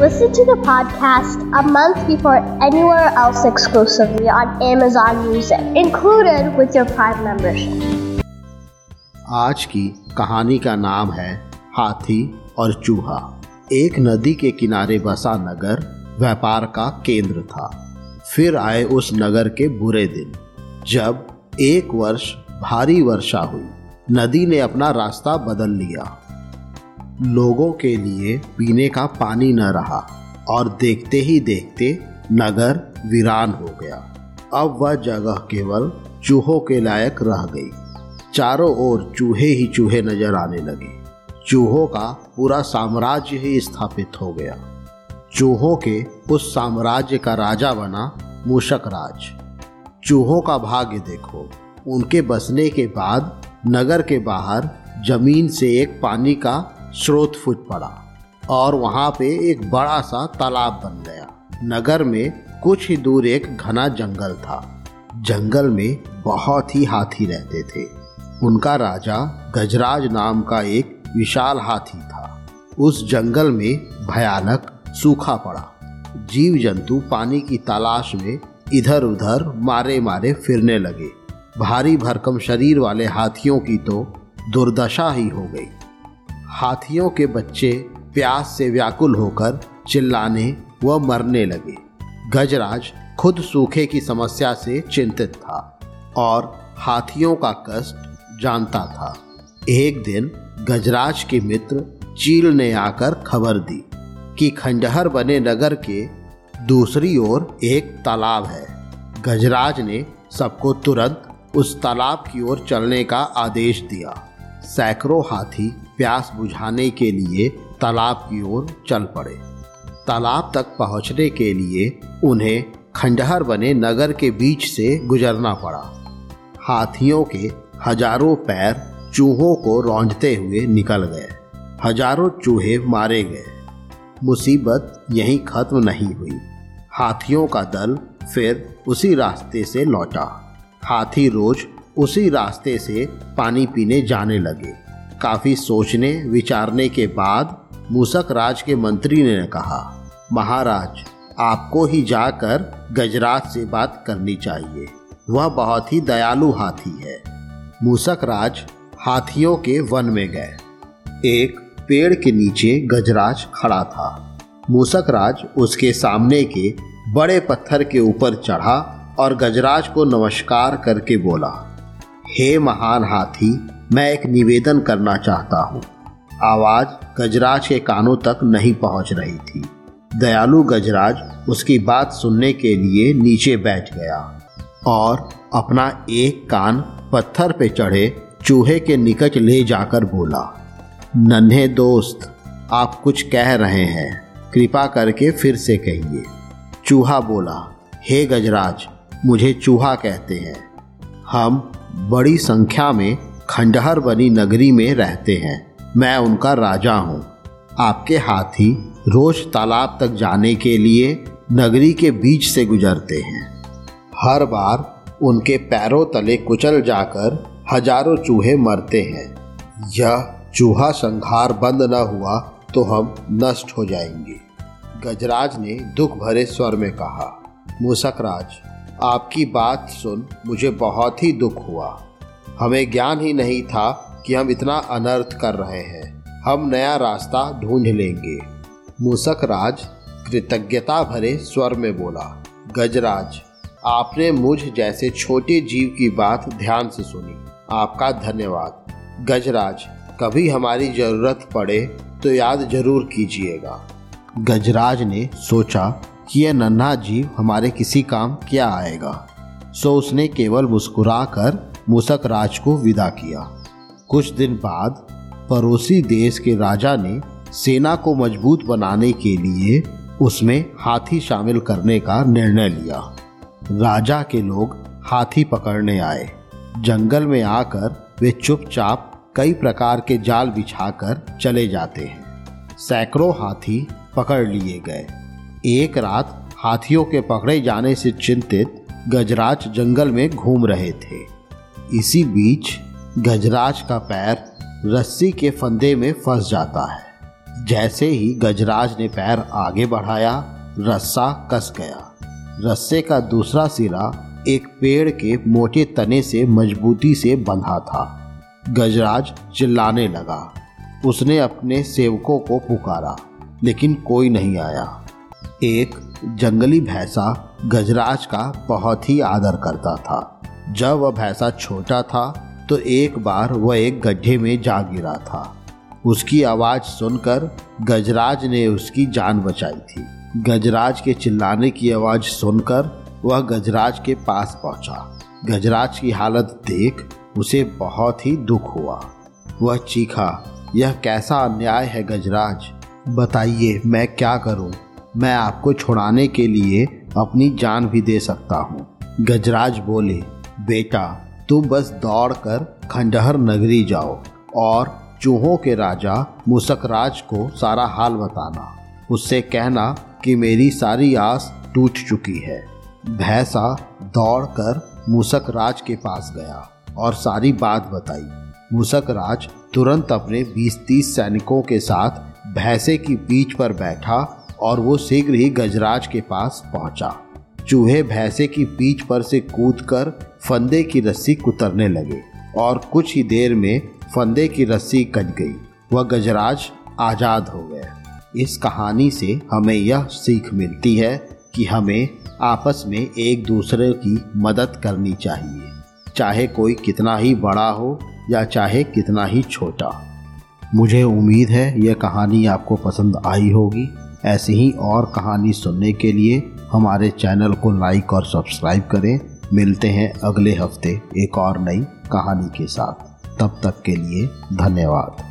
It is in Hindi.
Listen to the podcast a month before anywhere else exclusively on Amazon Music, included with your Prime membership. आज की कहानी का नाम है हाथी और चूहा एक नदी के किनारे बसा नगर व्यापार का केंद्र था फिर आए उस नगर के बुरे दिन जब एक वर्ष भारी वर्षा हुई नदी ने अपना रास्ता बदल लिया लोगों के लिए पीने का पानी न रहा और देखते ही देखते नगर वीरान हो गया। अब वह जगह केवल चूहों के लायक रह गई। चारों ओर चूहे ही चूहे नज़र आने लगे। चूहों का पूरा साम्राज्य ही स्थापित हो गया। चूहों के उस साम्राज्य का राजा बना मूषक राज। चूहों का भाग्य देखो। उनके बसने के बाद नगर के बाहर ज़मीन से एक पानी का स्रोत फूट पड़ा और वहाँ पे एक बड़ा सा तालाब बन गया। नगर में कुछ ही दूर एक घना जंगल था। जंगल में बहुत ही हाथी रहते थे। उनका राजा गजराज नाम का एक विशाल हाथी था। उस जंगल में भयानक सूखा पड़ा। जीव जंतु पानी की तलाश में इधर उधर मारे मारे फिरने लगे। भारी भरकम शरीर वाले हाथियों की तो दुर्दशा ही हो गई। हाथियों के बच्चे प्यास से व्याकुल होकर चिल्लाने व मरने लगे। गजराज खुद सूखे की समस्या से चिंतित था और हाथियों का कष्ट जानता था। एक दिन गजराज के मित्र चील ने आकर खबर दी कि खंडहर बने नगर के दूसरी ओर एक तालाब है। गजराज ने सबको तुरंत उस तालाब की ओर चलने का आदेश दिया। सैकड़ों हाथी प्यास बुझाने के लिए तालाब की ओर चल पड़े। तालाब तक पहुँचने के लिए उन्हें खंडहर बने नगर के बीच से गुजरना पड़ा। हाथियों के हज़ारों पैर चूहों को रौंदते हुए निकल गए। हज़ारों चूहे मारे गए। मुसीबत यहीं खत्म नहीं हुई। हाथियों का दल फिर उसी रास्ते से लौटा। हाथी रोज उसी रास्ते से पानी पीने जाने लगे। काफ़ी सोचने, विचारने के बाद मूसक राज के मंत्री ने कहा, महाराज, आपको ही जाकर गजराज से बात करनी चाहिए। वह बहुत ही दयालु हाथी है। मूसक राज हाथियों के वन में गए। एक पेड़ के नीचे गजराज खड़ा था। मूसक राज उसके सामने के बड़े पत्थर के ऊपर चढ़ा और गजराज को नमस्कार करके बोला हे महान हाथी, मैं एक निवेदन करना चाहता हूँ। आवाज़ गजराज के कानों तक नहीं पहुँच रही थी। दयालु गजराज उसकी बात सुनने के लिए नीचे बैठ गया और अपना एक कान पत्थर पे चढ़े चूहे के निकट ले जाकर बोला, नन्हे दोस्त, आप कुछ कह रहे हैं। कृपा करके फिर से कहिए। चूहा बोला, हे गजराज, मुझे चूहा कहते हैं। हम बड़ी संख्या में खंडहर बनी नगरी में रहते हैं। मैं उनका राजा हूँ। आपके हाथी रोज तालाब तक जाने के लिए नगरी के बीच से गुजरते हैं। हर बार उनके पैरों तले कुचल जाकर हज़ारों चूहे मरते हैं। यह चूहा संहार बंद न हुआ तो हम नष्ट हो जाएँगे। गजराज ने दुख भरे स्वर में कहा मूसकराज आपकी बात सुन मुझे बहुत ही दुख हुआ। हमें ज्ञान ही नहीं था कि हम इतना अनर्थ कर रहे हैं। हम नया रास्ता ढूंढ लेंगे। मूसक राज कृतज्ञता भरे स्वर में बोला, गजराज, आपने मुझ जैसे छोटे जीव की बात ध्यान से सुनी। आपका धन्यवाद। गजराज, कभी हमारी ज़रूरत पड़े तो याद ज़रूर कीजिएगा गजराज ने सोचा कि यह नन्हा जीव हमारे किसी काम क्या आएगा? सो उसने केवल मुस्कुराकर मूसक राज को विदा किया। कुछ दिन बाद, पड़ोसी देश के राजा ने सेना को मज़बूत बनाने के लिए उसमें हाथी शामिल करने का निर्णय लिया। राजा के लोग हाथी पकड़ने आए। जंगल में आकर वे चुपचाप कई प्रकार के जाल बिछाकर चले जाते हैं। सैकड़ों हाथी पकड़ लिए गए। एक रात हाथियों के पकड़े जाने से चिंतित गजराज जंगल में घूम रहे थे। इसी बीच गजराज का पैर रस्सी के फंदे में फंस जाता है। जैसे ही गजराज ने पैर आगे बढ़ाया, रस्सा कस गया। रस्से का दूसरा सिरा एक पेड़ के मोटे तने से मजबूती से बंधा था। गजराज चिल्लाने लगा। उसने अपने सेवकों को पुकारा, लेकिन कोई नहीं आया। एक जंगली भैंसा गजराज का बहुत ही आदर करता था। जब वह भैंसा छोटा था तो एक बार वह एक गड्ढे में जा गिरा था। उसकी आवाज़ सुनकर गजराज ने उसकी जान बचाई थी। गजराज के चिल्लाने की आवाज़ सुनकर वह गजराज के पास पहुँचा। गजराज की हालत देख उसे बहुत ही दुख हुआ। वह चीखा, यह कैसा अन्याय है गजराज? बताइए, मैं क्या करूँ? मैं आपको छुड़ाने के लिए अपनी जान भी दे सकता हूँ। गजराज बोले, बेटा, तुम बस दौड़कर खंडहर नगरी जाओ और चूहों के राजा मुसकराज को सारा हाल बताना। उससे कहना कि मेरी सारी आस टूट चुकी है। भैंसा दौड़कर मुसकराज के पास गया और सारी बात बताई। मूसक राज तुरंत अपने 20-30 सैनिकों के साथ भैंसे की पीठ पर बैठा और वो शीघ्र ही गजराज के पास पहुँचा। चूहे भैंसे की पीठ पर से कूदकर फंदे की रस्सी कुतरने लगे और कुछ ही देर में फंदे की रस्सी कट गई। वह गजराज आज़ाद हो गया। इस कहानी से हमें यह सीख मिलती है कि हमें आपस में एक दूसरे की मदद करनी चाहिए, चाहे कोई कितना ही बड़ा हो या चाहे कितना ही छोटा। मुझे उम्मीद है यह कहानी आपको पसंद आई होगी। ऐसी ही और कहानी सुनने के लिए हमारे चैनल को लाइक और सब्सक्राइब करें। मिलते हैं अगले हफ़्ते एक और नई कहानी के साथ। तब तक के लिए धन्यवाद।